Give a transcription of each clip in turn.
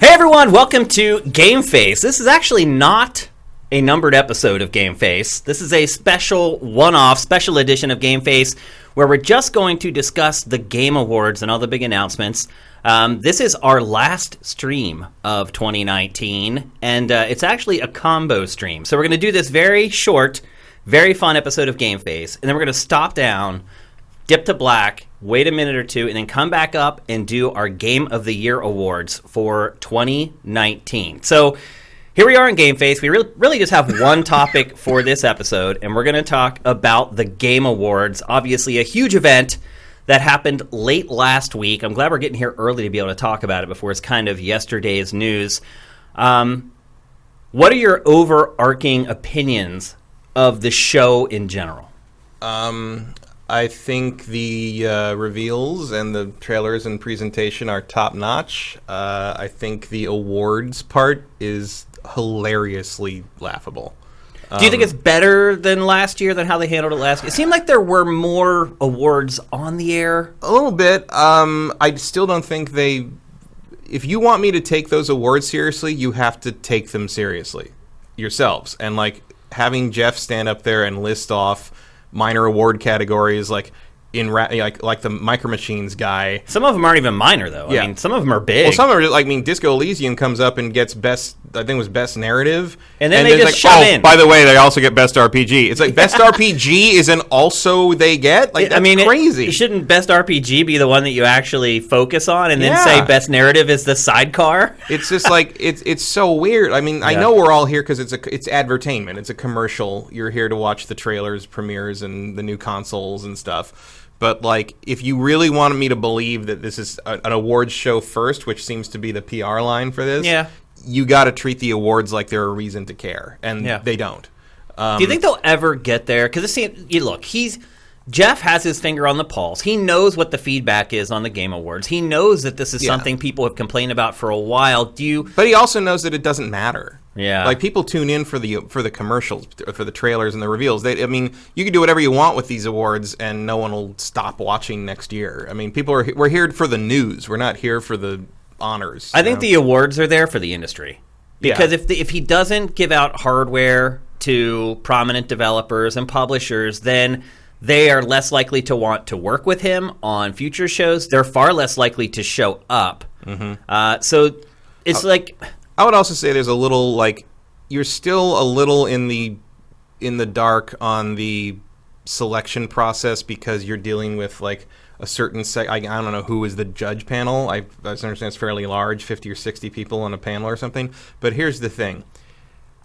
Hey everyone, welcome to Game Face. This is actually not a numbered episode of Game Face. This is a special one off, special edition of Game Face where we're just going to discuss the Game Awards and all the big announcements. Um, this is our last stream of 2019, and uh, it's actually a combo stream. So we're going to do this very short, very fun episode of Game Face, and then we're going to stop down dip to black, wait a minute or two, and then come back up and do our Game of the Year awards for 2019. So here we are in Game Face. We re- really just have one topic for this episode, and we're going to talk about the Game Awards. Obviously, a huge event that happened late last week. I'm glad we're getting here early to be able to talk about it before it's kind of yesterday's news. Um, what are your overarching opinions of the show in general? Um, I think the uh, reveals and the trailers and presentation are top notch. Uh, I think the awards part is hilariously laughable. Do you think it's better than last year than how they handled it last year? It seemed like there were more awards on the air. A little bit. Um, I still don't think they. If you want me to take those awards seriously, you have to take them seriously yourselves. And like having Jeff stand up there and list off minor award categories, like in ra- like like the Micro Machines guy. Some of them aren't even minor though. Yeah. I mean, some of them are big. Well, some are like I mean, Disco Elysium comes up and gets best. I think it was best narrative, And then they just like, shove oh, in. By the way, they also get best RPG. It's like best RPG is an also they get. Like I mean, it- crazy. shouldn't best RPG be the one that you actually focus on, and then Yeah. say best narrative is the sidecar? it's just like it's it's so weird. I mean, I know we're all here because it's a it's advertainment. It's a commercial. You're here to watch the trailers, premieres, and the new consoles and stuff. But like, if you really wanted me to believe that this is a, an awards show first, which seems to be the PR line for this, Yeah. you got to treat the awards like they're a reason to care, and Yeah. they don't. Um, Do you think they'll ever get there? Because you look, he's Jeff has his finger on the pulse. He knows what the feedback is on the Game Awards. He knows that this is Yeah. something people have complained about for a while. Do you? But he also knows that it doesn't matter. Yeah. like people tune in for the for the commercials, for the trailers and the reveals. They, I mean, you can do whatever you want with these awards, and no one will stop watching next year. I mean, people are we're here for the news. We're not here for the honors. I think know? the awards are there for the industry Yeah. because if the, if he doesn't give out hardware to prominent developers and publishers, then they are less likely to want to work with him on future shows. They're far less likely to show up. Mm-hmm. Uh, so it's like I would also say there's a little like you're still a little in the in the dark on the selection process because you're dealing with like a certain sec. I, I don't know who is the judge panel. I, I understand it's fairly large, 50 or 60 people on a panel or something. But here's the thing: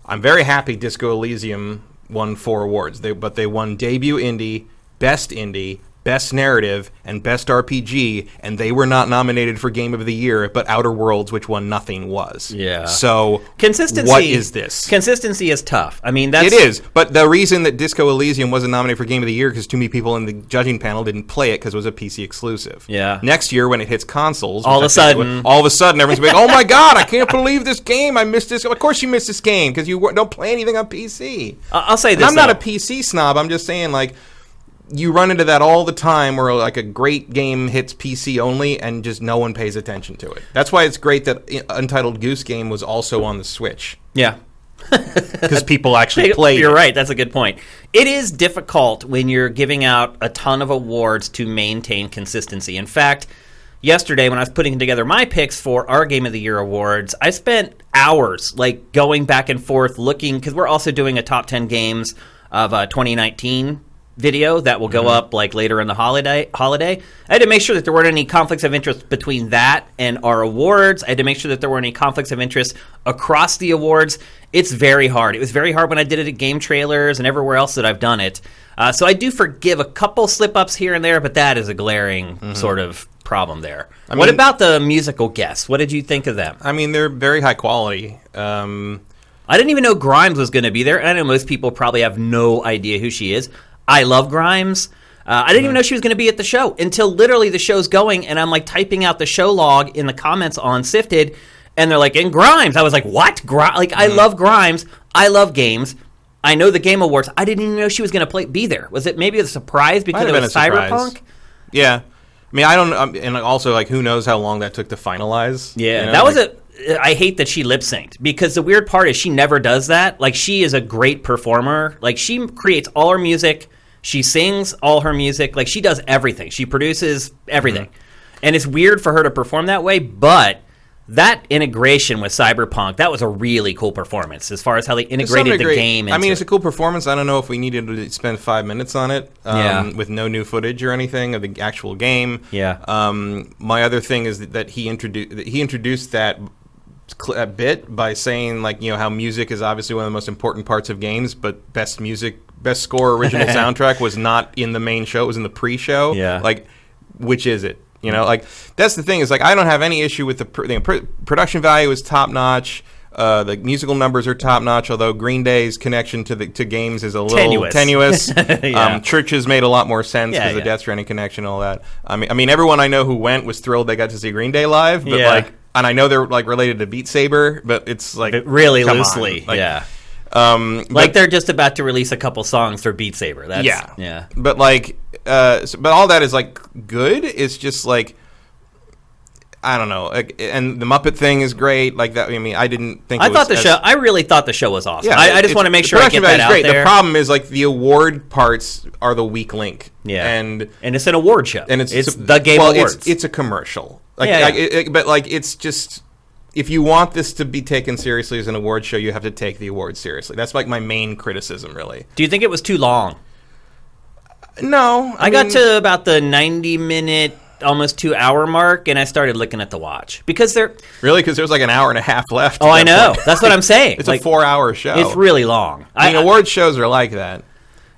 I'm very happy Disco Elysium won four awards. They but they won debut indie, best indie, best narrative, and best RPG, and they were not nominated for Game of the Year. But Outer Worlds, which won nothing, was. Yeah. So consistency. What is this? Consistency is tough. I mean, that's it is, but the reason that Disco Elysium wasn't nominated for Game of the Year because too many people in the judging panel didn't play it because it was a PC exclusive. Yeah. Next year, when it hits consoles, All of a I think it sudden- all of a sudden, everyone's like, "Oh my god, I can't believe this game! I missed this." Of course, you missed this game because you don't play anything on PC. I'll say this. I'm not a. PC snob. I'm just saying, like, you run into that all the time where like a great game hits PC only and just no one pays attention to it. That's why it's great that Untitled Goose Game was also on the Switch Yeah. because people actually played. You're it. right. That's a good point. It is difficult when you're giving out a ton of awards to maintain consistency. In fact, yesterday when I was putting together my picks for our Game of the Year awards, I spent hours like going back and forth looking because we're also doing a top 10 games of uh, 2019 video that will go Mm-hmm. up like later in the holiday holiday. I had to make sure that there weren't any conflicts of interest between that and our awards. I had to make sure that there weren't any conflicts of interest across the awards. It's very hard. It was very hard when I did it at game trailers and everywhere else that I've done it. Uh, so I do forgive a couple slip ups here and there, but that is a glaring sort of problem there. what mean- about the musical guests? What did you think of them? I mean, they're very high quality. Um, I didn't even know Grimes was going to be there, and I know most people probably have no idea who she is. I love Grimes. Uh, I didn't even know she was going to be at the show until literally the show's going, and I'm like typing out the show log in the comments on Sifted, and they're like in Grimes. I was like, what? Gri- like I Mm-hmm. love Grimes. I love games. I know the Game Awards. I didn't even know she was going to play be there. Was it maybe a surprise because it was a surprise. Cyberpunk? Yeah. I mean, I don't, um, and also like, who knows how long that took to finalize? Yeah, you know? that was Like, a. I hate that she lip synced because the weird part is she never does that. Like she is a great performer. Like she creates all her music. She sings all her music. Like she does everything. She produces everything. Mm-hmm. And it's weird for her to perform that way, but that integration with Cyberpunk, that was a really cool performance as far as how they integrated the game. I mean, it's a cool performance. I don't know if we needed to spend five minutes on it um, Yeah. with no new footage or anything of the actual game. Yeah. Um, my other thing is that he introduced he introduced that bit by saying like you know how music is obviously one of the most important parts of games, but best music, best score, original soundtrack was not in the main show; it was in the pre-show. Yeah. like which is it? You know, like that's the thing is like I don't have any issue with the, pr- the pr- production value is top notch. Uh, the musical numbers are top notch, although Green Day's connection to the to games is a little Tenuous. tenuous. Yeah. um, CHVRCHES made a lot more sense Yeah, because the yeah. Death Stranding connection, and all that. I mean, I mean, everyone I know who went was thrilled they got to see Green Day live, but Yeah. like, and I know they're like related to Beat Saber, but it's like But really loosely. Like, yeah. Um, Like they're just about to release a couple songs for Beat Saber. That's, yeah, Yeah. But like, uh, so- but all that is like good. It's just like. I don't know, like, and the Muppet thing is great. Like that. I mean, I didn't think. I it was thought the as- show. I really thought the show was awesome. Yeah, I, I just want to make sure I get that out great. there. The problem is like the award parts are the weak link. yeah, and and it's an award show. and it's it's the Game well, Awards. It's, it's a commercial. Like, Yeah, like, yeah. it- it- but like it's just if you want this to be taken seriously as an award show, you have to take the awards seriously. That's like my main criticism, really. Do you think it was too long? No, I, got mean- to about the ninety minute, almost two hour mark, and I started looking at the watch because they're. really because there's like an hour and a half left. Oh, I know. That's what I'm saying. It's Like, a four-hour show. It's really long. I mean, award shows are like that.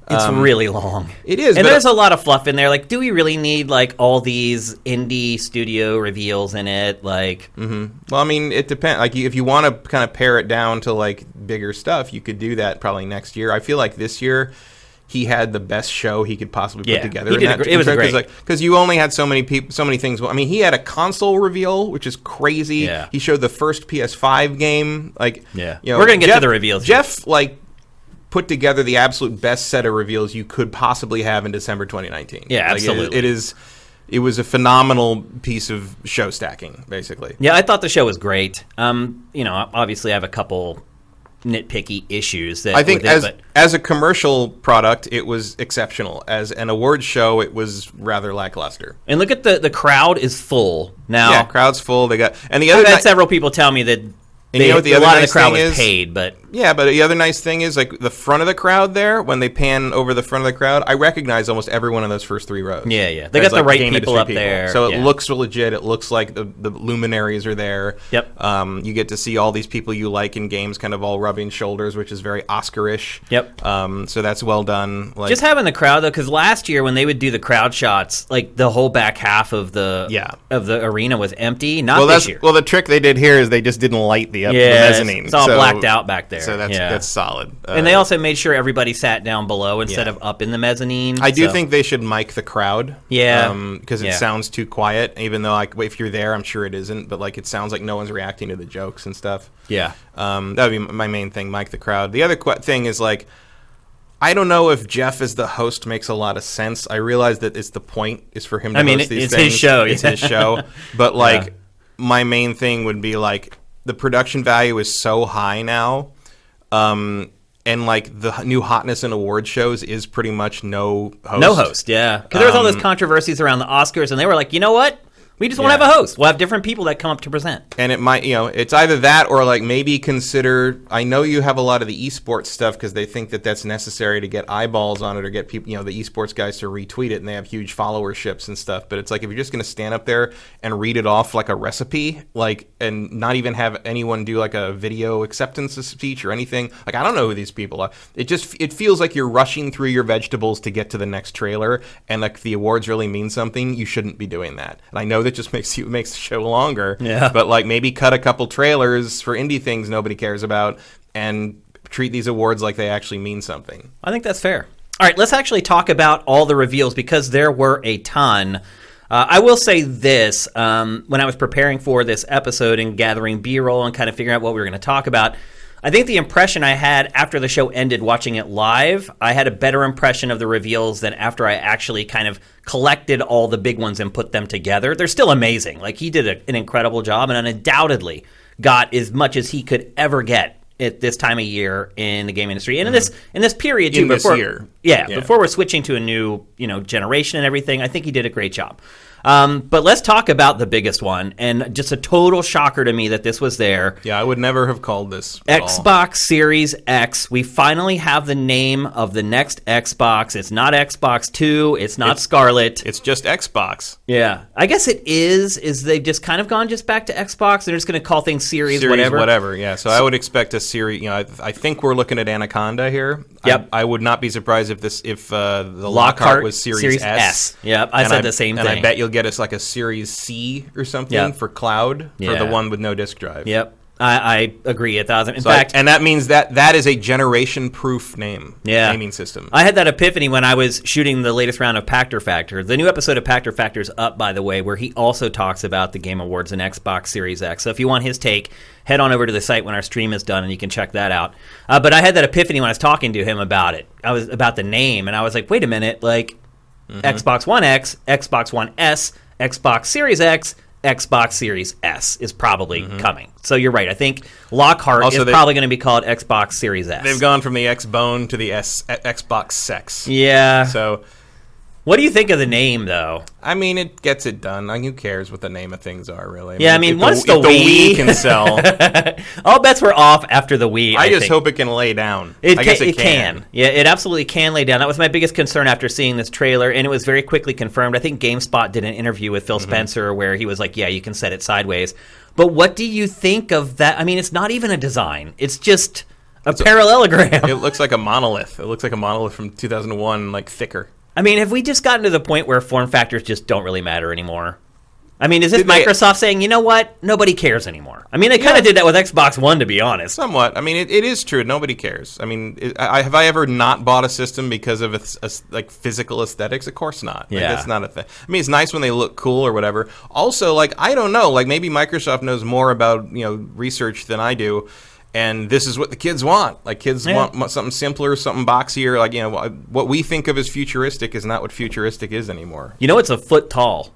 It's really long. It is, and there's a lot of fluff in there. Like, do we really need like all these indie studio reveals in it? Like, mm-hmm. Well, I mean, it depends. Like, if you want to kind of pare it down to like bigger stuff, you could do that probably next year. I feel like this year he had the best show he could possibly Yeah, put together. he in did a that gr- it was because, great. like because you only had so many people, so many things. I mean, he had a console reveal, which is crazy. Yeah. He showed the first PS5 game. Like, Yeah. you know, We're gonna get to the reveals. Jeff like put together the absolute best set of reveals you could possibly have in December 2019. Yeah, Like, it- absolutely. it is. It was a phenomenal piece of show stacking, basically. yeah, I thought the show was great. Um, you know, obviously I have a couple nitpicky issues that I think with it, as but as a commercial product, it was exceptional. As an award show, it was rather lackluster. and look at the the crowd is full now. Yeah, crowd's full. They got and the other. I've had ni- several people tell me that you they, know what the a lot of the crowd was is? paid, but yeah, but the other nice thing is like the front of the crowd there. When they pan over the front of the crowd, I recognize almost everyone in those first three rows. Yeah, yeah. They got the right game people up there, so it yeah. looks legit. It looks like the the luminaries are there. Yep. Um, you get to see all these people you like in games, kind of all rubbing shoulders, which is very Oscarish. Yep. Um, so that's well done. Like, just having the crowd though, because last year when they would do the crowd shots, like the whole back half of the Yeah. of the arena was empty. Not well, this year. well. The trick they did here is they just didn't light the up yeah, it's- mezzanine. it's all so- blacked out back there. So that's yeah. that's solid. and they Uh, also made sure everybody sat down below instead Yeah. of up in the mezzanine. I do so- think they should mic the crowd. Yeah. because it Yeah. sounds too quiet. Even though like if you're there, I'm sure it isn't. But like it sounds like no one's reacting to the jokes and stuff. Yeah. Um, that would be my main thing, mic the crowd. The other qu- thing is like. I don't know if Jeff as the host makes a lot of sense. I realize that it's the point is for him to I mean, host these it's his things. show, It's his show. But like my main thing would be like the production value is so high now. Um and like the new hotness in award shows is pretty much no host. No host, yeah. Because there was all those Um, controversies around the Oscars, and they were like, you know what? We just Yeah. have a host. We'll have different people that come up to present. and it might you know it's either that or like maybe consider i know you have a lot of the esports stuff because they think that that's necessary to get eyeballs on it or get people you know the esports guys to retweet it and they have huge followerships and stuff but it's like if you're just going to stand up there and read it off like a recipe like and not even have anyone do like a video acceptance speech or anything like i don't know who these people are it just it feels like you're rushing through your vegetables to get to the next trailer and like the awards really mean something you shouldn't be doing that and i know that just makes you makes the show longer Yeah. but like maybe cut a couple trailers for indie things nobody cares about and treat these awards like they actually mean something. I think that's fair. All right, let's actually talk about all the reveals because there were a ton. Uh, I will say this: um, when I was preparing for this episode and gathering B-roll and kind of figuring out what we were going to talk about, I think the impression I had after the show ended, watching it live, I had a better impression of the reveals than after I actually kind of collected all the big ones and put them together. They're still amazing. Like he did a, an incredible job, and undoubtedly got as much as he could ever get at this time of year in the game industry and in mm-hmm. this in this period too In this before year. Yeah, Yeah. before we're switching to a new you know generation and everything i think he did a great job um, but let's talk about the biggest one and just a total shocker to me that this was there Yeah, I would never have called this at all. Xbox Series X. We finally have the name of the next Xbox. It's not Xbox Two. It's not Scarlet. It's just Xbox. yeah, I guess it is. Is they've just kind of gone just back to Xbox? They're just going to call things Series, Series, whatever. Yeah, so, I would expect a series. You know, I, I think we're looking at Anaconda here. Yep. I, I would not be surprised if this if uh, the Lockhart Lockhart was Series, Series S. S. Yep, I And said the same and thing. I bet you'll get us like a Series C or something Yep. for cloud for Yeah. the one with no disk drive. Yep, I, I agree a thousand. In So I- fact, and that means that that is a generation-proof name. Yeah. naming system. I had that epiphany when I was shooting the latest round of Pachter Factor. The new episode of Pachter Factor is up, by the way, where he also talks about the Game Awards and Xbox Series X. So if you want his take, head on over to the site when our stream is done, and you can check that out. Uh, but I had that epiphany when I was talking to him about it. I was about the name, and I was like, wait a minute, like Mm-hmm. Xbox One X, Xbox One S, Xbox Series X. Xbox Series S is probably coming. So you're right. I think Lockhart Mm-hmm. Also, is probably going to be called Xbox Series S. They've gone from the X Bone to the S Xbox Sex. Yeah. So What do you think of the name, though? I mean, it gets it done. Like, who cares what the name of things are, really? Yeah, I mean, if once the, the if Wii- Wii can sell, All bets were off after the Wii. I, I, just think. hope it can lay down. It, I can, guess it, it can. Yeah, it absolutely can lay down. That was my biggest concern after seeing this trailer, and it was very quickly confirmed. I think GameSpot did an interview with Mm-hmm. Phil Spencer where he was like, "Yeah, you can set it sideways." But what do you think of that? I mean, it's not even a design; it's just a parallelogram. It looks like a monolith. It looks like a monolith from 2001, like thicker. I mean, have we just gotten to the point where form factors just don't really matter anymore? I mean, is this Did they- Microsoft saying, you know what, nobody cares anymore? I mean, they kind of did that with Xbox One, to be honest. Somewhat. I mean, it, it is true. Nobody cares. I mean, it, I, have I ever not bought a system because of its, its, like physical aesthetics? Of course not. Like, Yeah. that's not a thing. I mean, it's nice when they look cool or whatever. Also, like I don't know. Like maybe Microsoft knows more about you know research than I do. And this is what the kids want. Like kids Yeah. want something simpler, something boxier. Like you know, what- what we think of as futuristic is not what futuristic is anymore. You know, it's a foot tall.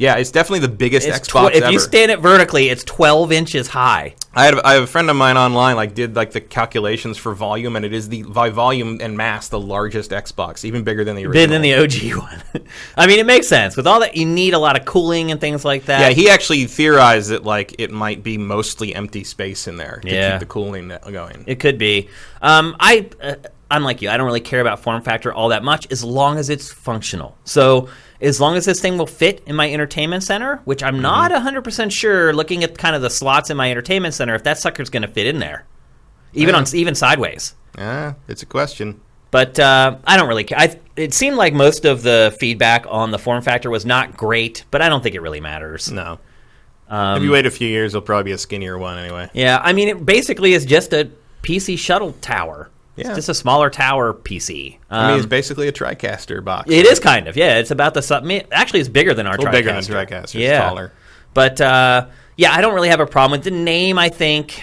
Yeah, it's definitely the biggest It's Xbox tw- if ever. you stand it vertically, it's 12 inches high. I had I have a friend of mine online like did like the calculations for volume, and it is the by volume and mass the largest Xbox, even bigger than the original. Been in the OG one. I mean, it makes sense. With all that, you need a lot of cooling and things like that. yeah, he actually theorized that like it might be mostly empty space in there to Yeah. keep the cooling going. It could be. Um, I, uh, I'm like you. I don't really care about form factor all that much, as long as it's functional. So, as long as this thing will fit in my entertainment center, which I'm not 100 percent sure. Looking at kind of the slots in my entertainment center, if that sucker's going to fit in there, even Yeah. on even sideways. Ah, it's a question. But uh, I don't really care. I, it seemed like most of the feedback on the form factor was not great, but I don't think it really matters. No. Um, if you wait a few years, it'll probably be a skinnier one anyway. Yeah, I mean, it basically is just a PC shuttle tower. Yeah. It's just a smaller tower PC. I mean, Um, it's basically a TriCaster box. it is kind of, yeah. It's about the sub. I mean, Actually, it's bigger than our a bigger than TriCaster. Yeah, taller. But uh, yeah, I don't really have a problem with the name. I think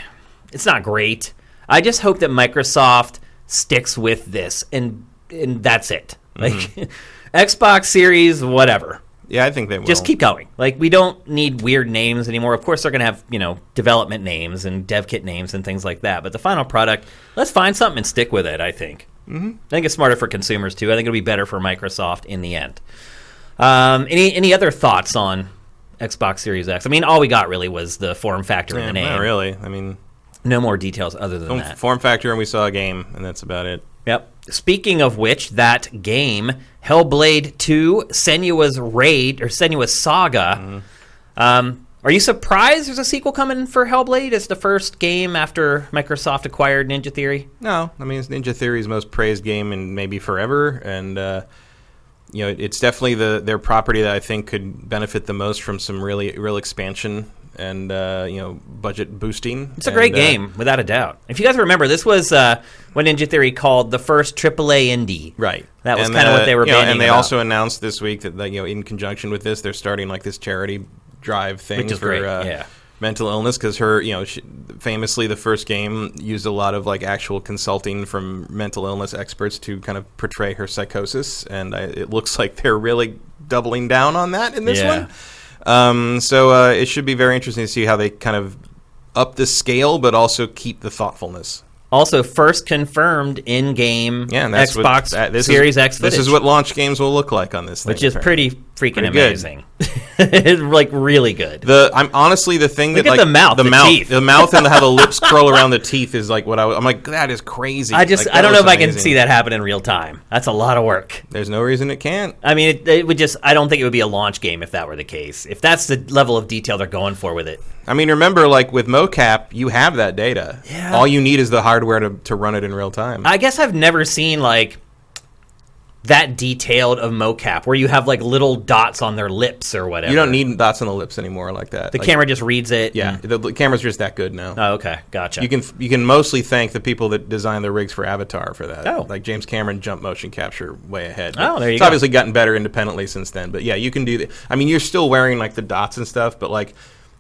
it's not great. I just hope that Microsoft sticks with this, and and that's it. Like Mm-hmm. Xbox Series, whatever. Yeah, I think they will. Just keep going. Like we don't need weird names anymore. Of course, they're going to have you know development names and dev kit names and things like that. But the final product, let's find something and stick with it. I think. Mm-hmm. I think it's smarter for consumers too. I think it'll be better for Microsoft in the end. Um, any any other thoughts on Xbox Series X? I mean, all we got really was the form factor Yeah, in the name. not really. I mean, No more details other than that. form factor, and we saw a game, and that's about it. Yep. Speaking of which, that game, Hellblade 2, Senua's Raid, or Senua's Saga. Mm-hmm. Um, are you surprised there's a sequel coming for Hellblade? It's the first game after Microsoft acquired Ninja Theory. No, I mean it's Ninja Theory's most praised game in maybe forever, and uh, you know it's definitely the their property that I think could benefit the most from some really real expansion and uh, you know budget boosting. It's a great And, uh, game, without a doubt. If you guys remember, this was uh, what Ninja Theory called the first AAA indie. Right. That was kinda what uh, they were you know, And they about. also announced this week that, that, you know, in conjunction with this, they're starting like this charity drive thing for uh, yeah. mental illness because her, you know, she, famously the first game used a lot of like actual consulting from mental illness experts to kind of portray her psychosis, and I, it looks like they're really doubling down on that in this Yeah. one. Um, so uh, it should be very interesting to see how they kind of up the scale, but also keep the thoughtfulness. Also, first confirmed in-game Yeah, and that's Xbox what, that, this Series is, X footage, This is what launch games will look like on this thing. which is apparently. pretty freaking Pretty amazing. it's like really good. The I'm honestly the thing Look that like the mouth, the, the mouth, teeth. the mouth, and how the lips curl around the teeth is like what I, was- I'm like. That is crazy. I just Like, I don't know if looks I can see that happen in real time. That's a lot of work. There's no reason it can't. I mean, it, it would just I don't think it would be a launch game if that were the case. If that's the level of detail they're going for with it. I mean, remember, like with mocap, you have that data. Yeah. All you need is the hardware to, to run it in real time. I guess I've never seen like that detailed of mocap where you have like little dots on their lips or whatever. you don't need dots on the lips anymore like that. the Like, camera just reads it. Yeah, the, the camera's just that good now. oh, okay, gotcha. You can you can mostly thank the people that designed the rigs for Avatar for that. Oh. Like James Cameron jumped motion capture way ahead. Oh, there you it's go. obviously gotten better independently since then. But yeah, you can do that. I mean, you're still wearing like the dots and stuff, but like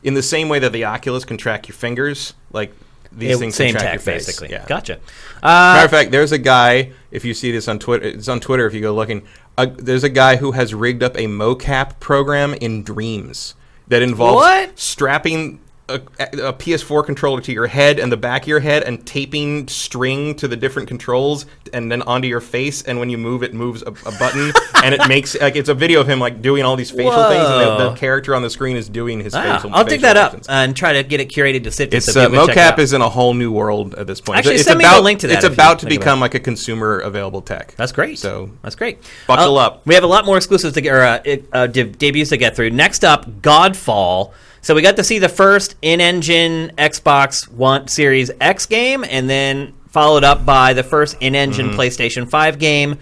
in the same way that the Oculus can track your fingers, like these It- things same tech basically. Yeah. Gotcha. Matter Uh, of fact, there's a guy. If you see this on Twitter, it's on Twitter. If you go looking, uh, there's a guy who has rigged up a mocap program in Dreams that involves What? strapping a, a PS4 controller to your head and the back of your head and taping string to the different controls and then onto your face. And when you move, it moves a, a button and it makes like it's a video of him like doing all these facial things. And the, the character on the screen is doing his wow. facial. I'll dig facial that up and try to get it curated to sit. It's so uh, people can check it mocap is in a whole new world at this point. Actually, it's send me the about, link to that It's about to think about become like a consumer available tech. That's great. So that's great. Buckle Uh, up. We have a lot more exclusives to get, or uh, it- uh, de- debuts to get through. Next up, Godfall. So we got to see the first in-engine Xbox One Series X game, and then followed up by the first in-engine PlayStation Five game.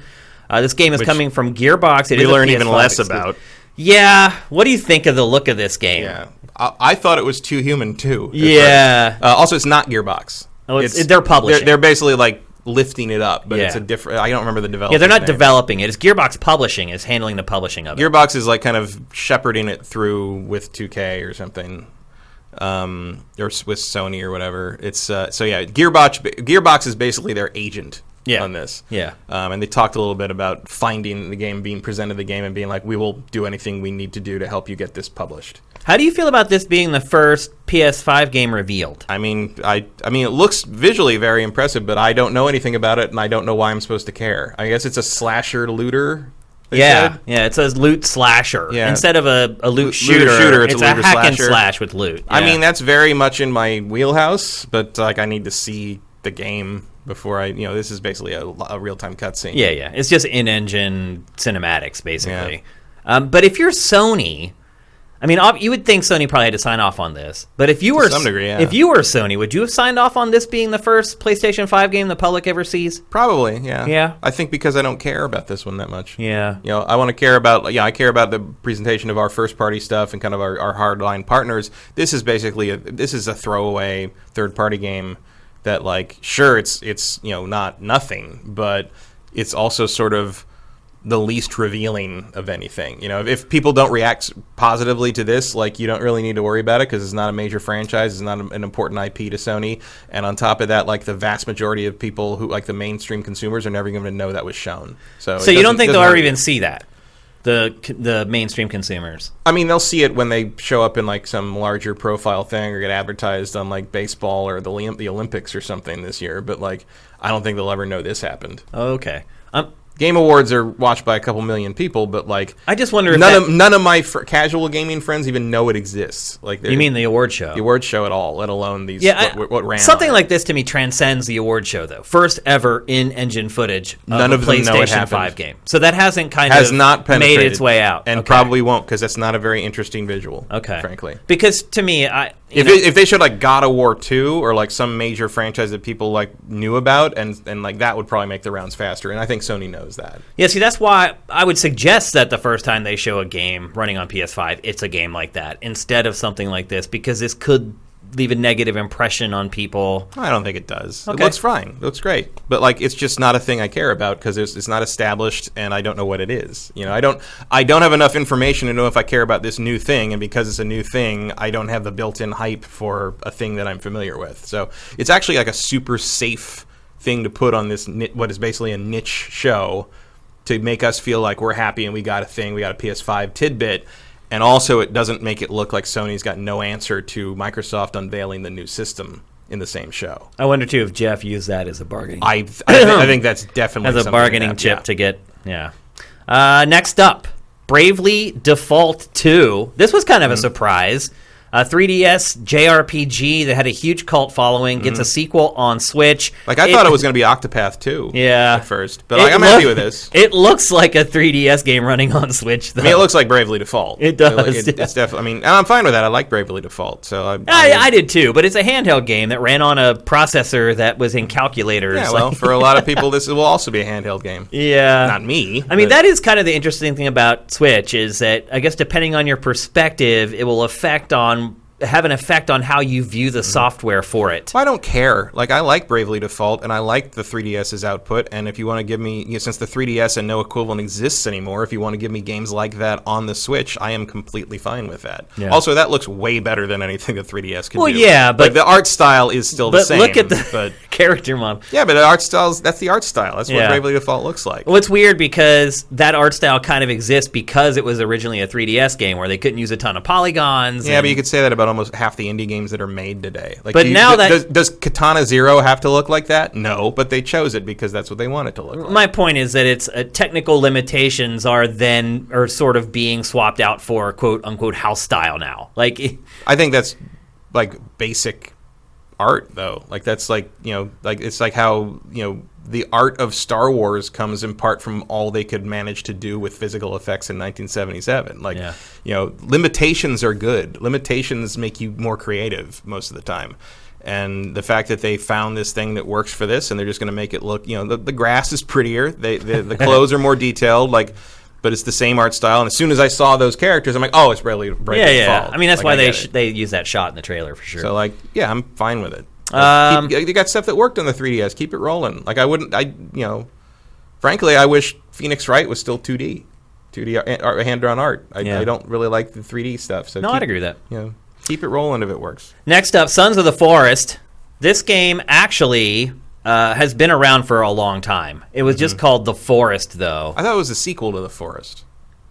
Uh, this game is Mm-hmm. Which coming from Gearbox. It we learn even less exclusive. about. Yeah. What do you think of the look of this game? Yeah, I, I thought it was too human too. Yeah. Uh, also, it's not Gearbox. Oh, it's- they're publishing. They're, they're basically like lifting it up, but it's a different. I don't remember the developer. Yeah, they're not developing it. It's Gearbox Publishing is handling the publishing of it. Gearbox is like kind of shepherding it through with 2K or something, um, or with Sony or whatever. It's uh, so yeah. Gearbox Gearbox is basically their agent Yeah. on this. Yeah. um, and they talked a little bit about finding the game, being presented the game, and being like, "We will do anything we need to do to help you get this published." How do you feel about this being the first PS5 game revealed? I mean, I I mean, it looks visually very impressive, but I don't know anything about it, and I don't know why I'm supposed to care. I guess it's a slasher looter. Yeah, said. yeah. It says loot slasher Yeah. instead of a, a loot Looter shooter. shooter, it's, it's a a, hack and slash with loot. I mean, that's very much in my wheelhouse, but like I need to see the game before I, you know, this is basically a, a real time cutscene. yeah, yeah. It's just in-engine cinematics, basically. Um, but if you're Sony, I mean, you would think Sony probably had to sign off on this. But if you were some degree, yeah. if you were Sony, would you have signed off on this being the first PlayStation 5 game the public ever sees? probably. Yeah, Yeah. I think because I don't care about this one that much. Yeah. You know, I want to care about, yeah, I care about the presentation of our first party stuff and kind of our, our hardline partners. This is basically a, this is a throwaway third party game that, like, sure, it's it's you know not nothing, but it's also sort of the least revealing of anything. You know, if, if people don't react positively to this, like you don't really need to worry about it because it's not a major franchise, it's not an important IP to Sony, and on top of that, like the vast majority of people who like the mainstream consumers are never going to know that was shown. So, So you don't think they'll ever even see that? The the mainstream consumers. I mean, they'll see it when they show up in like some larger profile thing or get advertised on like baseball or the the Olympics or something this year. But like, I don't think they'll ever know this happened. Okay. Um, Game awards are watched by a couple million people, but like, I just wonder if none that- of none of my fr- casual gaming friends even know it exists. Like, you mean the award show? the award show at all? Let alone these. Yeah, I- what, what ran something on it. like this to me transcends the award show, though. First ever in-engine footage of None a of them know it PlayStation. Five game, so that hasn't kind of has of not penetrated made its way out, and Okay. probably won't because that's not a very interesting visual. okay. frankly. because to me, I If, it, if they showed like God of War two or like some major franchise that people like knew about, and and like that would probably make the rounds faster. And I think Sony knows that. Yeah, see, that's why I would suggest that the first time they show a game running on PS5, it's a game like that instead of something like this, because this could leave a negative impression on people. I don't think it does. Okay. It looks fine. It looks great. But like it's just not a thing I care about because it's not established and I don't know what it is. You know, I don't I don't have enough information to know if I care about this new thing and because it's a new thing, I don't have the built-in hype for a thing that I'm familiar with. So, it's actually like a super safe thing to put on this ni- what is basically a niche show to make us feel like we're happy and we got a thing, we got a PS5 tidbit. And also, it doesn't make it look like Sony's got no answer to Microsoft unveiling the new system in the same show. I wonder too if Jeff used that as a bargaining I I, th- I think that's definitely as a bargaining that- chip yeah. to get. Yeah. Uh, next up, Bravely Default 2. This was kind of Mm-hmm. a surprise. Uh, 3DS JRPG that had a huge cult following gets a sequel on Switch. Mm-hmm. Like I thought it was going to be Octopath too. Yeah. at first, but It like, I'm look- happy with this. It looks like a 3DS game running on Switch. Though. I mean, it looks like Bravely Default. It does, yeah. It's definitely. I mean, and I'm fine with that. I like Bravely Default. So I. I, I did too, but it's a handheld game that ran on a processor that was in calculators. yeah. Well, like- for a lot of people, this will also be a handheld game. yeah. Not me. I mean, but- that is kind of the interesting thing about Switch is that I guess depending on your perspective, it will affect on have an effect on how you view Mm-hmm. the software for it. Well, I don't care. Like I like Bravely Default, and I like the 3DS's output. And if you want to give me, you know, since the 3DS and no equivalent exists anymore, if you want to give me games like that on the Switch, I am completely fine with that. Yeah. Also, that looks way better than anything the 3DS can Well, do. yeah, but- like, the art style is still the But same. look at the but character model. yeah, but the art styles that's the art style. That's what Yeah. Bravely Default looks like. Well, it's weird because that art style kind of exists because it was originally a 3DS game where they couldn't use a ton of polygons. Yeah, and- but you could say that about almost half the indie games that are made today. Like, But you- now that- does, does Katana Zero have to look like that? No, but they chose it because that's what they want it to look like. My point is that it's uh, technical limitations are then are sort of being swapped out for quote unquote house style now. Like I think that's like basic art though. Like that's like, you know, like it's like how, you know, the art of Star Wars comes in part from all they could manage to do with physical effects in 1977. Like, Yeah. you know, limitations are good. Limitations make you more creative most of the time. And the fact that they found this thing that works for this, and they're just going to make it look, you know, the, the grass is prettier, they, the, the clothes are more detailed, like, but it's the same art style. And as soon as I saw those characters, I'm like, oh, it's Bravely. Bravely yeah, yeah. Default. I mean that's Like, why I they sh- they use that shot in the trailer for sure. So like, yeah, I'm fine with it. Um, keep, you got stuff that worked on the 3DS. Keep it rolling. Like I wouldn't. I you know, frankly, I wish Phoenix Wright was still 2D, 2D art, hand drawn art. I, Yeah. I don't really like the 3D stuff. So no, keep, I'd agree with that. You know, keep it rolling if it works. Next up, Sons of the Forest. This game actually uh, has been around for a long time. It was Mm-hmm. just called The Forest, though. I thought it was a sequel to the Forest.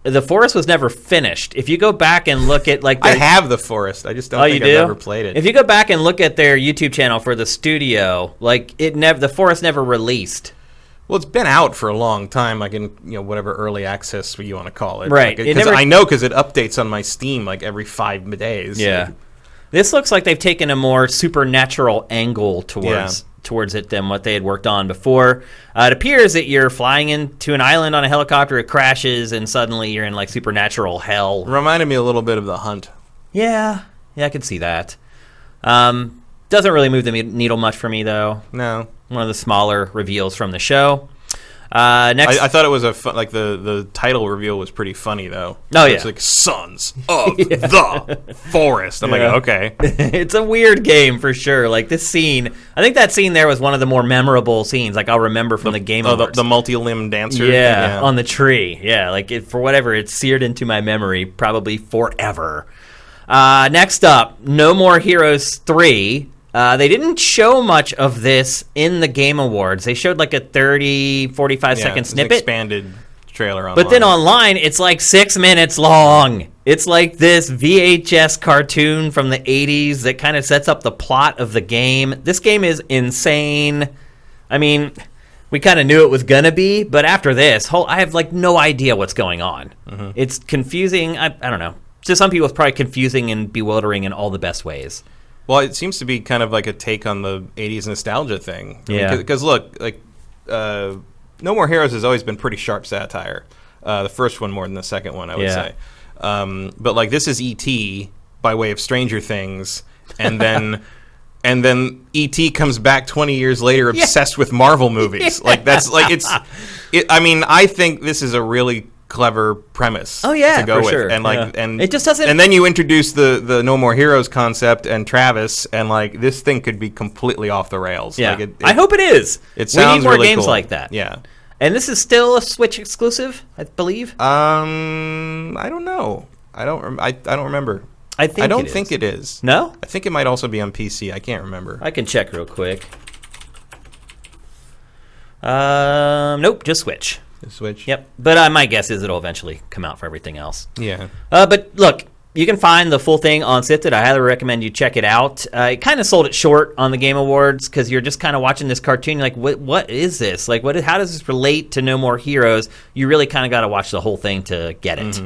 The Forest was never finished. If you go back and look at like I have the Forest. I just don't Oh, think you I've do? ever played it. If you go back and look at their YouTube channel for the studio, like it never, the forest never released. well, it's been out for a long time, like in you know whatever early access you want to call it. Right. Like, It uh, 'cause never- I know because it updates on my Steam like every five days. Yeah, Like, this looks like they've taken a more supernatural angle towards towards it than what they had worked on before. Uh, it appears that you're flying into an island on a helicopter, it crashes, and suddenly you're in like supernatural hell. reminded me a little bit of the Hunt. Yeah, yeah, I can see that. Um, doesn't really move the needle much for me though. No, One of the smaller reveals from the show. Uh, next, I, I thought it was a fun, like the the title reveal was pretty funny though. Oh, it's yeah. like Sons of the Forest. I'm Yeah. like, okay, it's a weird game for sure. Like this scene, I think that scene there was one of the more memorable scenes. Like I'll remember from the, game. oh, the, the multi-limb dancer. yeah, on the tree. Yeah, like it, for whatever, it's seared into my memory probably forever. Uh, next up, No More Heroes three. Uh, they didn't show much of this in the Game Awards. They showed like a 30, 45 yeah, second snippet. expanded trailer. Online. But then online, it's like six minutes long. It's like this VHS cartoon from the 80s that kind of sets up the plot of the game. This game is insane. I mean, we kind of knew it was going to be, but after this, whole, I have like no idea what's going on. It's confusing. I, I don't know. To some people, it's probably confusing and bewildering in all the best ways. Well, it seems to be kind of like a take on the '80s nostalgia thing. Yeah. Because look, like, uh, No More Heroes has always been pretty sharp satire. Uh, the first one more than the second one, I would Yeah. say. Um, but like, this is E.T. by way of Stranger Things, and then and then ET comes back 20 years later obsessed with Marvel movies. Like that's like it's it, I mean, I think this is a really clever premise Oh, yeah, to go with sure. and like Yeah. and It just doesn't- and then you introduce the the no more heroes concept and Travis and like this thing could be completely off the rails Yeah, like it, I hope it is. it we sounds need more really games cool. like that. yeah and this is still a Switch exclusive, I believe. um I don't know I don't rem- I, I don't remember I think I don't it think it is No, I think it might also be on PC I can't remember I can check real quick. Um, nope, just Switch. The Switch Yep, but uh, my guess is it'll eventually come out for everything else. yeah Uh, but look, you can find the full thing on Sifted. I highly recommend you check it out. Uh, it kind of sold it short on the Game Awards because you're just kind of watching this cartoon. You're like, what? What is this? Like, what? How does this relate to No More Heroes? You really kind of got to watch the whole thing to get it.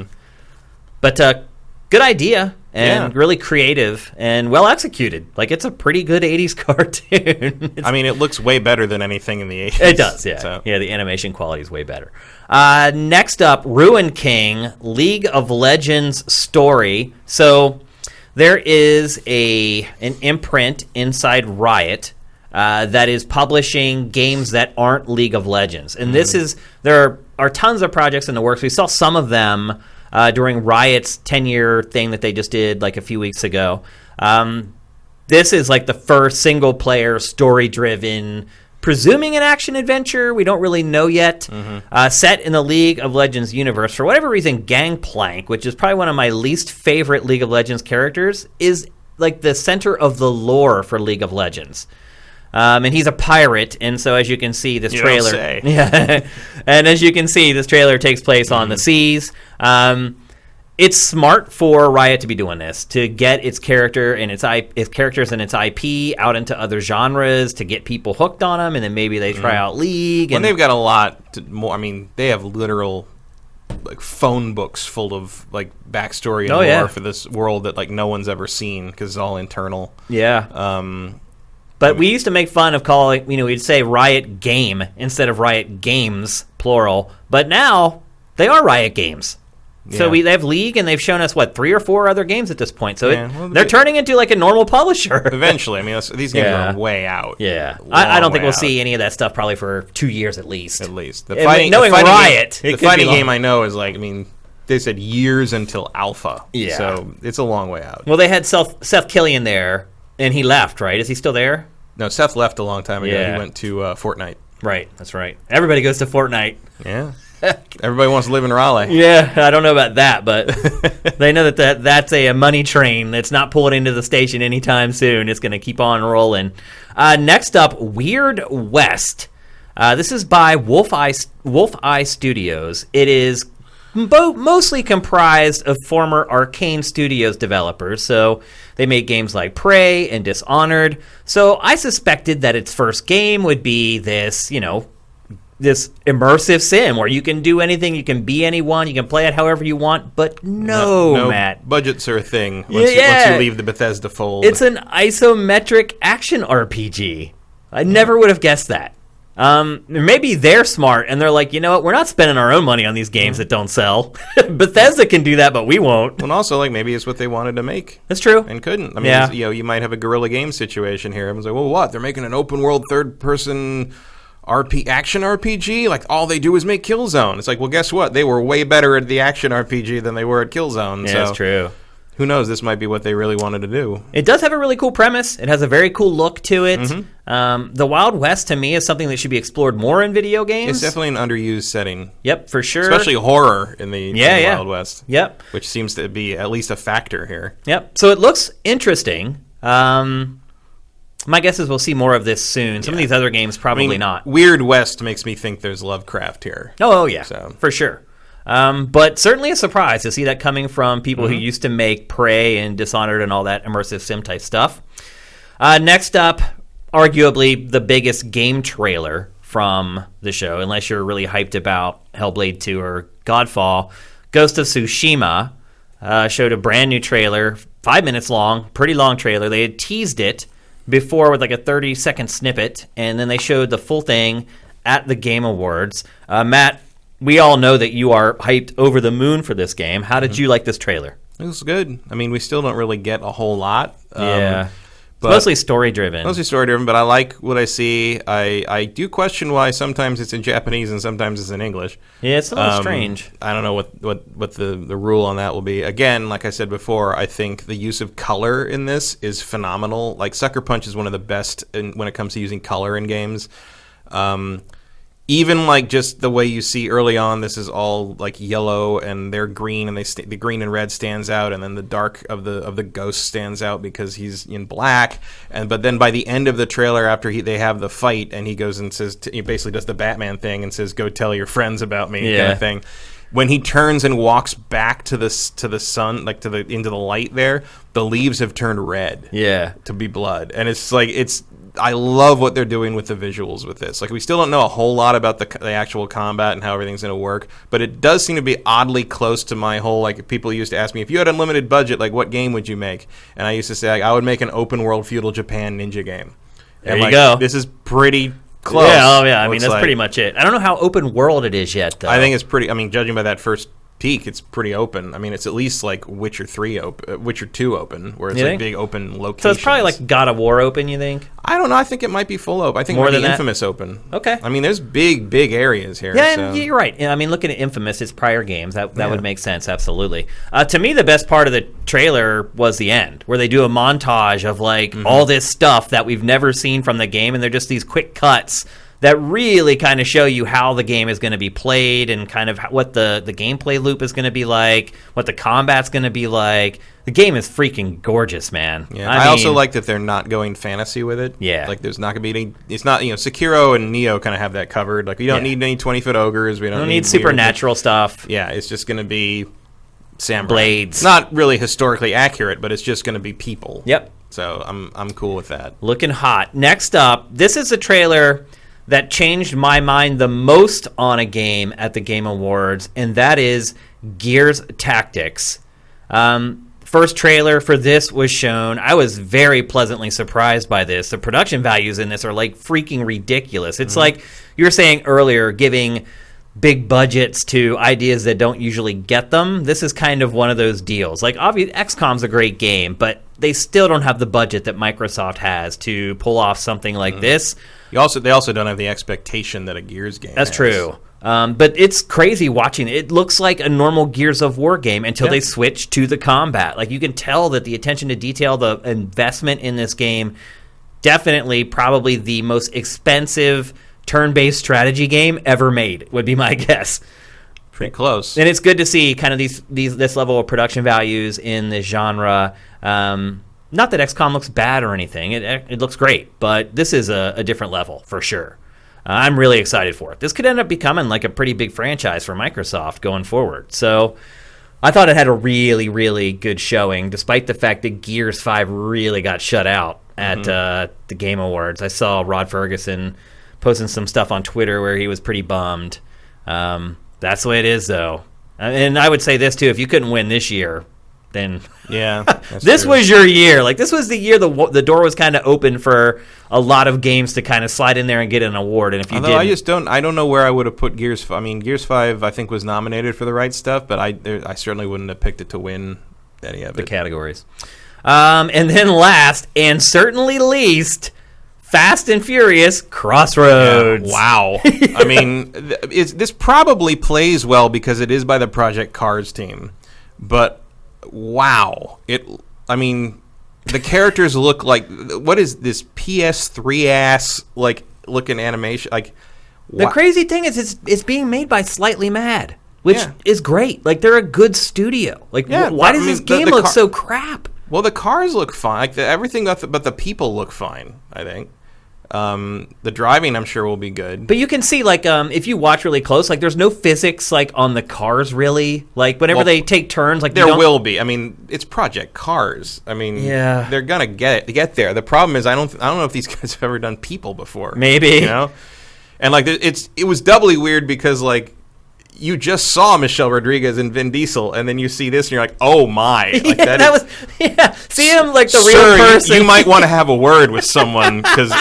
But uh, good idea and Yeah. really creative and well executed. Like, it's a pretty good '80s cartoon. I mean, it looks way better than anything in the 80s. it does, yeah. So, Yeah, the animation quality is way better. Uh, next up, Ruined King, League of Legends story. So there is a an imprint inside Riot uh, that is publishing games that aren't League of Legends, and this is there are, are tons of projects in the works. We saw some of them uh, during Riot's ten year thing that they just did like a few weeks ago. Um, this is like the first single player story driven presuming an action adventure. We don't really know yet. Uh, set in the league of legends universe. For whatever reason gangplank which is probably one of my least favorite league of legends characters is like the center of the lore for league of legends um, and he's a pirate, and so as you can see, this You trailer, say. yeah, and as you can see, this trailer takes place on the Mm-hmm. seas. Um, it's smart for Riot to be doing this to get its character and its, I- its characters and its IP out into other genres to get people hooked on them, and then maybe they try out League. and And they've got a lot to, more. I mean, they have literal like phone books full of like backstory and Oh, lore yeah. for this world that like no one's ever seen because it's all internal. yeah, Um, but we used to make fun of calling, you know, we'd say Riot Game instead of Riot Games plural, but now they are Riot Games. So Yeah. we they have League, and they've shown us what three or four other games at this point. So Yeah, it, well, they're they- turning into like a normal publisher. eventually, I mean, that's, these games Yeah. are way out. Yeah, I, I don't think way we'll out, see any of that stuff probably for two years at least. at least. The fighting, knowing the fighting Riot, game, the could be fighting long. game I know is like I mean, they said years until alpha. Yeah. so it's a long way out. Well, they had Seth, Seth Killian there, and he left. Right? Is he still there? No, Seth left a long time ago. Yeah. He went to uh, Fortnite. Right. That's right. Everybody goes to Fortnite. Yeah, everybody wants to live in Raleigh. Yeah, I don't know about that, but they know that, that that's a, money train that's not pulling into the station anytime soon. It's going to keep on rolling. Uh, next up, Weird West. Uh, this is by WolfEye, Wolf Eye Studios. It is bo- mostly comprised of former Arkane Studios developers. So they made games like Prey and Dishonored. So I suspected that its first game would be this, you know, this immersive sim where you can do anything, you can be anyone, you can play it however you want. But no, Matt, Budgets are a thing once, you, once you leave the Bethesda fold. it's an isometric action RPG. I never would have guessed that. Um, maybe they're smart and they're like, you know what? We're not spending our own money on these games that don't sell. Bethesda can do that, but we won't. and also like maybe it's what they wanted to make That's true. and couldn't. I mean, Yeah. it's- you know, you might have a guerrilla game situation here. Everyone's like, well, what? They're making an open world third person RP action RPG. Like all they do is make Killzone. It's like, well, guess what? They were way better at the action RPG than they were at Killzone. Yeah, so that's true. Who knows? This might be what they really wanted to do. It does have a really cool premise. It has a very cool look to it. Mm-hmm. Um, the Wild West to me is something that should be explored more in video games. It's definitely an underused setting, Yep, for sure. especially horror in the, in the yeah. Wild West. Yep. Which seems to be at least a factor here. Yep. So it looks interesting. Um, my guess is we'll see more of this soon. Some of these other games probably I mean, not. Weird West makes me think there's Lovecraft here. Oh, oh yeah, So- for sure. Um, but certainly a surprise to see that coming from people Mm-hmm. who used to make Prey and Dishonored and all that immersive sim type stuff. Uh, next up, arguably the biggest game trailer from the show, unless you're really hyped about Hellblade 2 or Godfall, Ghost of Tsushima uh, showed a brand new trailer, five minutes long, pretty long trailer. They had teased it before with like a 30 second snippet, and then they showed the full thing at the Game Awards. Uh, Matt, we all know that you are hyped over the moon for this game. How did you like this trailer? It was good. I mean, we still don't really get a whole lot. Um, yeah. But- mostly story driven. Mostly story driven, but I like what I see. I, I do question why sometimes it's in Japanese and sometimes it's in English. Yeah, it's a little Um, strange. I don't know what, what, what the, the rule on that will be. Again, like I said before, I think the use of color in this is phenomenal. Like Sucker Punch is one of the best in, when it comes to using color in games. Um, even like just the way you see early on, this is all like yellow and they're green, and they st- the green and red stands out, and then the dark of the of the ghost stands out because he's in black. And but then by the end of the trailer, after he they have the fight, and he goes and says t- he basically does the Batman thing and says, "Go tell your friends about me," kind Yeah. of thing. When he turns and walks back to the to the sun, like to the into the light, there the leaves have turned red Yeah. to be blood and it's like it's i love what they're doing with the visuals with this like we still don't know a whole lot about the, the actual combat and how everything's going to work but it does seem to be oddly close to my whole like people used to ask me if you had unlimited budget like what game would you make and i used to say like, i would make an open world feudal japan ninja game There and, you like, go. this is pretty close Yeah, oh yeah. I mean, that's like. pretty much it. I don't know how open world it is yet, though. i think it's pretty i mean judging by that first peak it's pretty open i mean it's at least like witcher 3 open uh, witcher 2 open where it's You like think? big open locations so. It's probably like God of War open. You think? I don't know. I think it might be full open. I think More more than that? Infamous open. Okay. I mean, there's big, big areas here. Yeah, so- and you're right. Yeah, I mean, looking at Infamous, its prior games, that, that would make sense, absolutely. Uh, to me, the best part of the trailer was the end, where they do a montage of like Mm-hmm. all this stuff that we've never seen from the game, and they're just these quick cuts that really kind of show you how the game is going to be played and kind of what the, the gameplay loop is going to be like, what the combat's going to be like. The game is freaking gorgeous, man. Yeah, I, also mean, like that they're not going fantasy with it. Yeah. like there's not gonna be any. It's not you know Sekiro and Nioh kind of have that covered. Like we don't Yeah. need any twenty foot ogres. We don't, I don't need weird- supernatural stuff. Yeah, it's just gonna be samurai Blades. It's not really historically accurate, but it's just gonna be people. Yep. So I'm I'm cool with that. looking hot. Next up, this is a trailer that changed my mind the most on a game at the Game Awards, and that is Gears Tactics. Um, first trailer for this was shown. I was very pleasantly surprised by this. The production values in this are like freaking ridiculous. It's like you were saying earlier, giving big budgets to ideas that don't usually get them. This is kind of one of those deals. Like obviously XCOM's a great game, but they still don't have the budget that Microsoft has to pull off something like this. You also they also don't have the expectation that a Gears game. That's has. true. Um, but it's crazy watching it. It looks like a normal Gears of War game until Yeah. they switch to the combat. Like you can tell that the attention to detail, the investment in this game, definitely probably the most expensive turn-based strategy game ever made. Would be my guess. Pretty close. And it's good to see kind of these these this level of production values in this genre. Um, not that XCOM looks bad or anything; it it looks great, but this is a, a different level for sure. Uh, I'm really excited for it. This could end up becoming like a pretty big franchise for Microsoft going forward. So. I thought it had a really, really good showing, despite the fact that Gears 5 really got shut out at uh, the Game Awards. I saw Rod Ferguson posting some stuff on Twitter where he was pretty bummed. Um, that's the way it is, though. Uh, And I would say this, too if you couldn't win this year, then yeah, this true. was your year. Like, this was the year the, the door was kind of open for a lot of games to kind of slide in there and get an award. And if you didn't, I just don't, I don't know where I would have put Gears. I mean, Gears Five, I think was nominated for the right stuff, but I, there, I certainly wouldn't have picked it to win any of the it. categories. Um, and then last, and certainly least, Fast and Furious Crossroads. Wow. I mean, th- it's, this probably plays well because it is by the Project Cars team, but wow, it. I mean, the characters look like what is this PS3 ass like looking animation? Like, The crazy thing is, it's it's being made by Slightly Mad, which Yeah. is great. Like they're a good studio. Like Yeah, wh- why does I this mean, the- game the look car- so crap? Well, the cars look fine. Like the, everything, the, but the people look fine. I think. Um, the driving, I'm sure, will be good. But you can see, like, um, if you watch really close, like, there's no physics like on the cars really. Like, whenever Well, they take turns, like There will be. I mean, it's Project Cars. I mean, Yeah. they're gonna get it, get there. The problem is, I don't, I don't know if these guys have ever done people before. Maybe. you know, and like it's, it was doubly weird because like you just saw Michelle Rodriguez and Vin Diesel, and then you see this, and you're like, oh my, like yeah, that, is- was yeah. See him like the Sir, real you- person. You, might want to have a word with someone because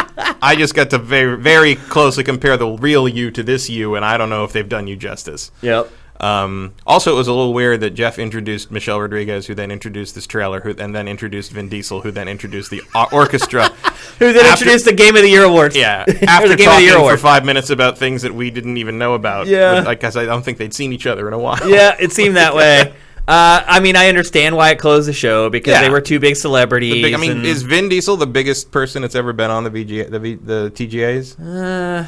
I just got to very, very closely compare the real you to this you, and I don't know if they've done you justice. Yep. Um, also, it was a little weird that Jeff introduced Michelle Rodriguez, who then introduced this trailer, who and then introduced Vin Diesel, who then introduced the o- orchestra. Who then After- introduced the Game of the Year awards? Yeah, after the Game of the talking Year for award. five minutes about things that we didn't even know about. Yeah. Like, because I don't think they'd seen each other in a while. yeah, it seemed that way. Uh, I mean, I understand why it closed the show because Yeah. they were two big celebrities. Big- I mean, is Vin Diesel the biggest person that's ever been on the VGA, the, v, the TGAs? Uh,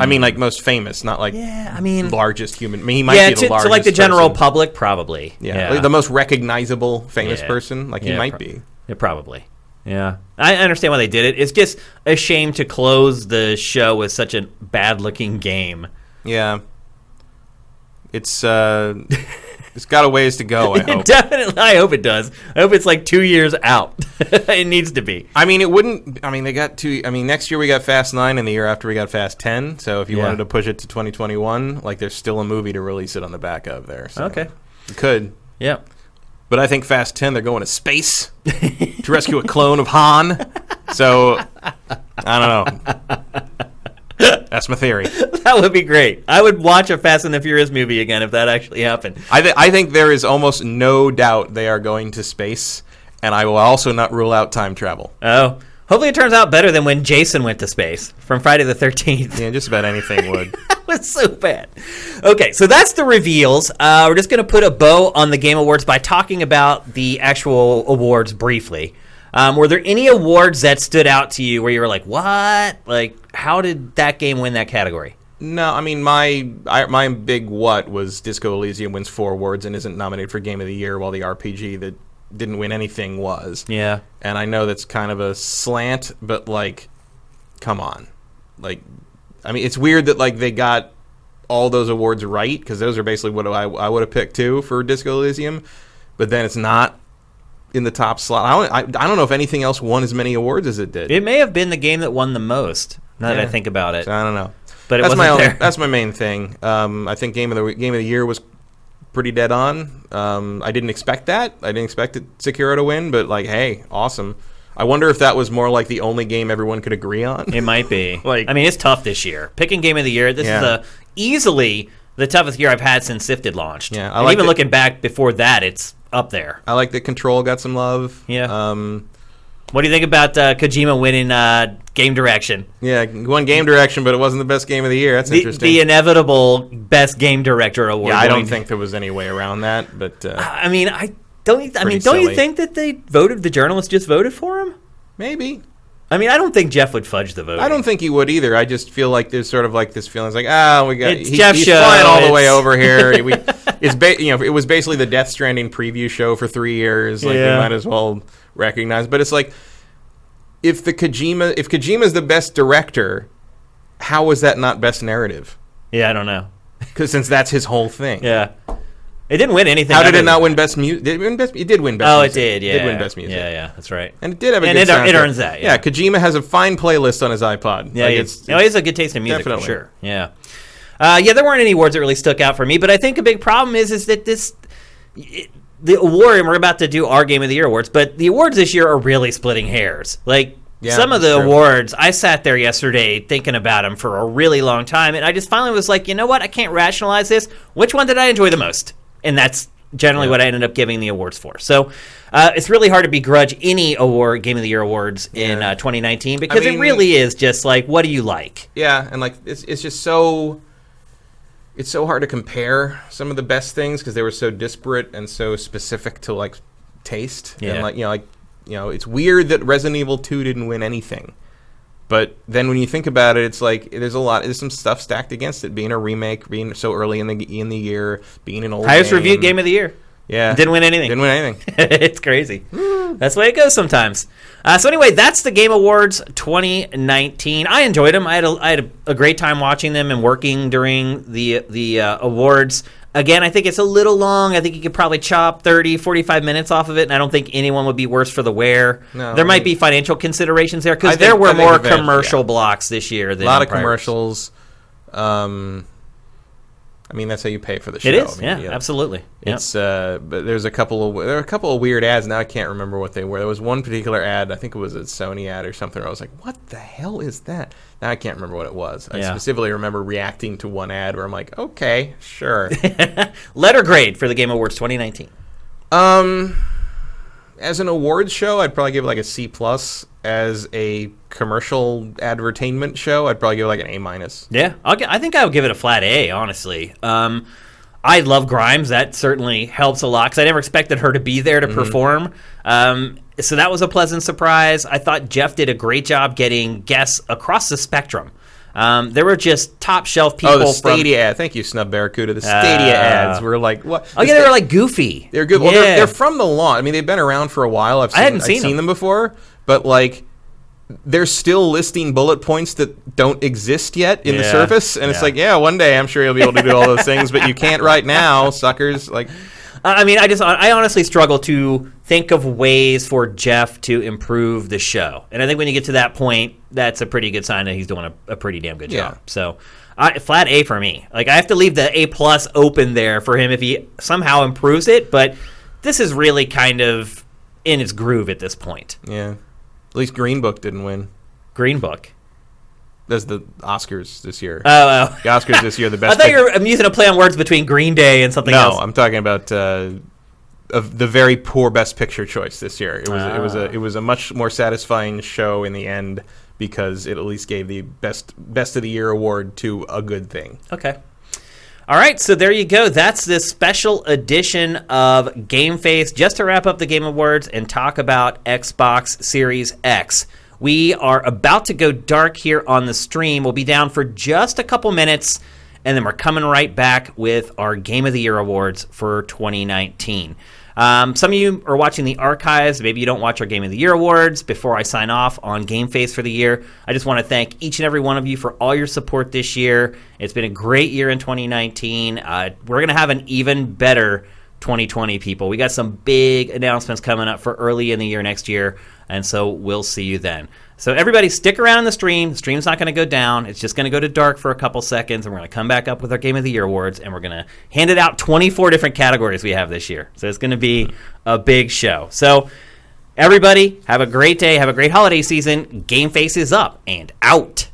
I mean, like most famous, not like yeah, I mean, largest human. I mean, he might yeah, be the to, to largest. like the general person. public, probably. Yeah, like the most recognizable famous Yeah. person. Like he Yeah, might pro- be. Yeah, probably. Yeah, I understand why they did it. It's just a shame to close the show with such a bad-looking game. Yeah. It's uh, it's got a ways to go. I hope. Definitely, I hope it does. I hope it's like two years out. it needs to be. I mean, it wouldn't. I mean, they got two. I mean, next year we got Fast Nine, and the year after we got Fast Ten. So if you Yeah. wanted to push it to 2021, like there's still a movie to release it on the back of there. So Okay. you could. Yeah. But I think Fast Ten, they're going to space to rescue a clone of Han. So I don't know. That's my theory. That would be great. I would watch a Fast and the Furious movie again if that actually happened. I, th- I think there is almost no doubt they are going to space, and I will also not rule out time travel. Oh, hopefully it turns out better than when Jason went to space from Friday the 13th. Yeah, just about anything would. That was so bad. Okay, so that's the reveals. Uh, we're just going to put a bow on the Game Awards by talking about the actual awards briefly. Um, were there any awards that stood out to you where you were like, "What? Like, how did that game win that category?" No, I mean my I, my big what was Disco Elysium wins four awards and isn't nominated for Game of the Year, while the RPG that didn't win anything was. Yeah, And I know that's kind of a slant, but like, come on, like, I mean, it's weird that like they got all those awards right because those are basically what I, I would have picked too for Disco Elysium, but then it's not in the top slot. I don't, I, I don't know if anything else won as many awards as it did. it may have been the game that won the most. Now that I Yeah. think about it, I don't know. but it that's wasn't my there. that's my main thing. Um, I think game of the game of the year was pretty dead on. Um, I didn't expect that. I didn't expect it, Sekiro to win, but like, hey, awesome. I wonder if that was more like the only game everyone could agree on. It might be. Like- I mean, it's tough this year. Picking game of the year. This is the easily the toughest year I've had since Sifted launched. Yeah, I and even that- looking back before that, it's up there. I like that Control got some love. Yeah. Um, What do you think about uh, Kojima winning uh, game direction? yeah, one game direction, but it wasn't the best game of the year. That's The, interesting. the inevitable best game director award. yeah, I don't think there was any way around that, but uh, I mean, I don't. you- I mean, don't you think that they voted? The journalists just voted for him. maybe. I mean, I don't think Jeff would fudge the vote. I don't think he would either. I just feel like there's sort of like this feeling. It's like, ah, we got It's he- Jeff's he's show, flying all the way over here. we, it's ba- you know, it was basically the Death Stranding preview show for three years. Like Yeah. we might as well recognize. But it's like, if the Kojima, if Kojima's the best director, how is that not best narrative? Yeah, I don't know. Because since that's his whole thing. Yeah, it didn't win anything. How did it not win best music? Did it win best? It did win best. Oh, it did. Yeah, it did win best music. Yeah, yeah, that's right. And it did have a And good it- it earns that, yeah. Kojima has a fine playlist on his iPod. Yeah, Like, it's, oh, he has a good taste in music Definitely. for sure. Yeah, uh, yeah. There weren't any awards that really stuck out for me, but I think a big problem is is that this it, the award, and we're about to do our Game of the Year awards, but the awards this year are really splitting hairs. Like Yeah, some of the true. awards, I sat there yesterday thinking about them for a really long time, and I just finally was like, you know what? I can't rationalize this. Which one did I enjoy the most? And that's generally what I ended up giving the awards for. So uh, it's really hard to begrudge any award, Game of the Year awards in uh, 2019 because it mean- really is just like, what do you like? Yeah, and like it's it's just so it's so hard to compare some of the best things because they were so disparate and so specific to like taste. Yeah. And like you know like you know it's weird that Resident Evil 2 didn't win anything. But then when you think about it, it's like there's a lot. There's some stuff stacked against it. Being a remake, being so early in the in the year, being an old Highest game. reviewed game of the year. Yeah Didn't win anything. Didn't win anything. it's crazy. That's the way it goes sometimes. Uh, so anyway, that's the Game Awards 2019. I enjoyed them. I had a, I had a, a great time watching them and working during the the uh, awards. Again, I think it's a little long. I think you could probably chop 30, 45 minutes off of it, and I don't think anyone would be worse for the wear. No, there I might mean- be financial considerations there because there were more commercial yeah. blocks this year. Than a lot of prior years. commercials. Um, I mean, that's how you pay for the show. It is, I mean, yeah, absolutely. Yep. It's uh, but there's a couple of there are a couple of weird ads. Now I can't remember what they were. There was one particular ad. I think it was a Sony ad or something. Where I was like, "What the hell is that?" Now I can't remember what it was. I Yeah. specifically remember reacting to one ad where I'm like, "Okay, sure." Letter grade for the Game Awards 2019. um, as an awards show, I'd probably give it like a C plus. As a commercial advertainment show, I'd probably give it like an A minus. Yeah, I'll I think I would give it a flat A, honestly. Um, I love Grimes. That certainly helps a lot because I never expected her to be there to perform. Um, so that was a pleasant surprise. I thought Jeff did a great job getting guests across the spectrum. Um, there were just top shelf people Oh, the from. Stadia ad. Thank you, Snub Barracuda. The Stadia Ah. ads were like what? Oh yeah, they were like goofy. They're good. Well, they're, they're from the launch. I mean, they've been around for a while. I've seen, hadn't I've seen seen them. them before, but like they're still listing bullet points that don't exist yet in the Yeah. surface, and it's like, yeah, one day I'm sure you'll be able to do all those things, but you can't right now, suckers. Like, I mean, I just I honestly struggle to think of ways for Jeff to improve the show, and I think when you get to that point, that's a pretty good sign that he's doing a, a pretty damn good Yeah. job. So, I, flat A for me. Like I have to leave the A plus open there for him if he somehow improves it, but this is really kind of in its groove at this point. yeah, at least Green Book didn't win. Green Book. That's the Oscars this year. Oh, oh. the Oscars this year, the best. I thought pic- you were I'm using a play on words between Green Day and something no, else. No, I'm talking about uh, of the very poor Best Picture choice this year. It was it was a Ah. it was a much more satisfying show in the end because it at least gave the best best of the year award to a good thing. Okay. All right, so there you go. That's this special edition of Game Face. Just to wrap up the Game Awards and talk about Xbox Series X. We are about to go dark here on the stream. We'll be down for just a couple minutes, and then we're coming right back with our Game of the Year awards for 2019. Um, some of you are watching the archives. Maybe you don't watch our Game of the Year awards. Before I sign off on Game Face for the year, I just want to thank each and every one of you for all your support this year. It's been a great year in 2019. Uh, we're going to have an even better 2020, people. We got some big announcements coming up for early in the year next year, and so we'll see you then. So everybody, stick around in the stream. The stream's not going to go down. It's just going to go to dark for a couple seconds, and we're going to come back up with our Game of the Year awards, and we're going to hand it out 24 different categories we have this year. So it's going to be a big show. So everybody, have a great day. Have a great holiday season. Game Face is up and out.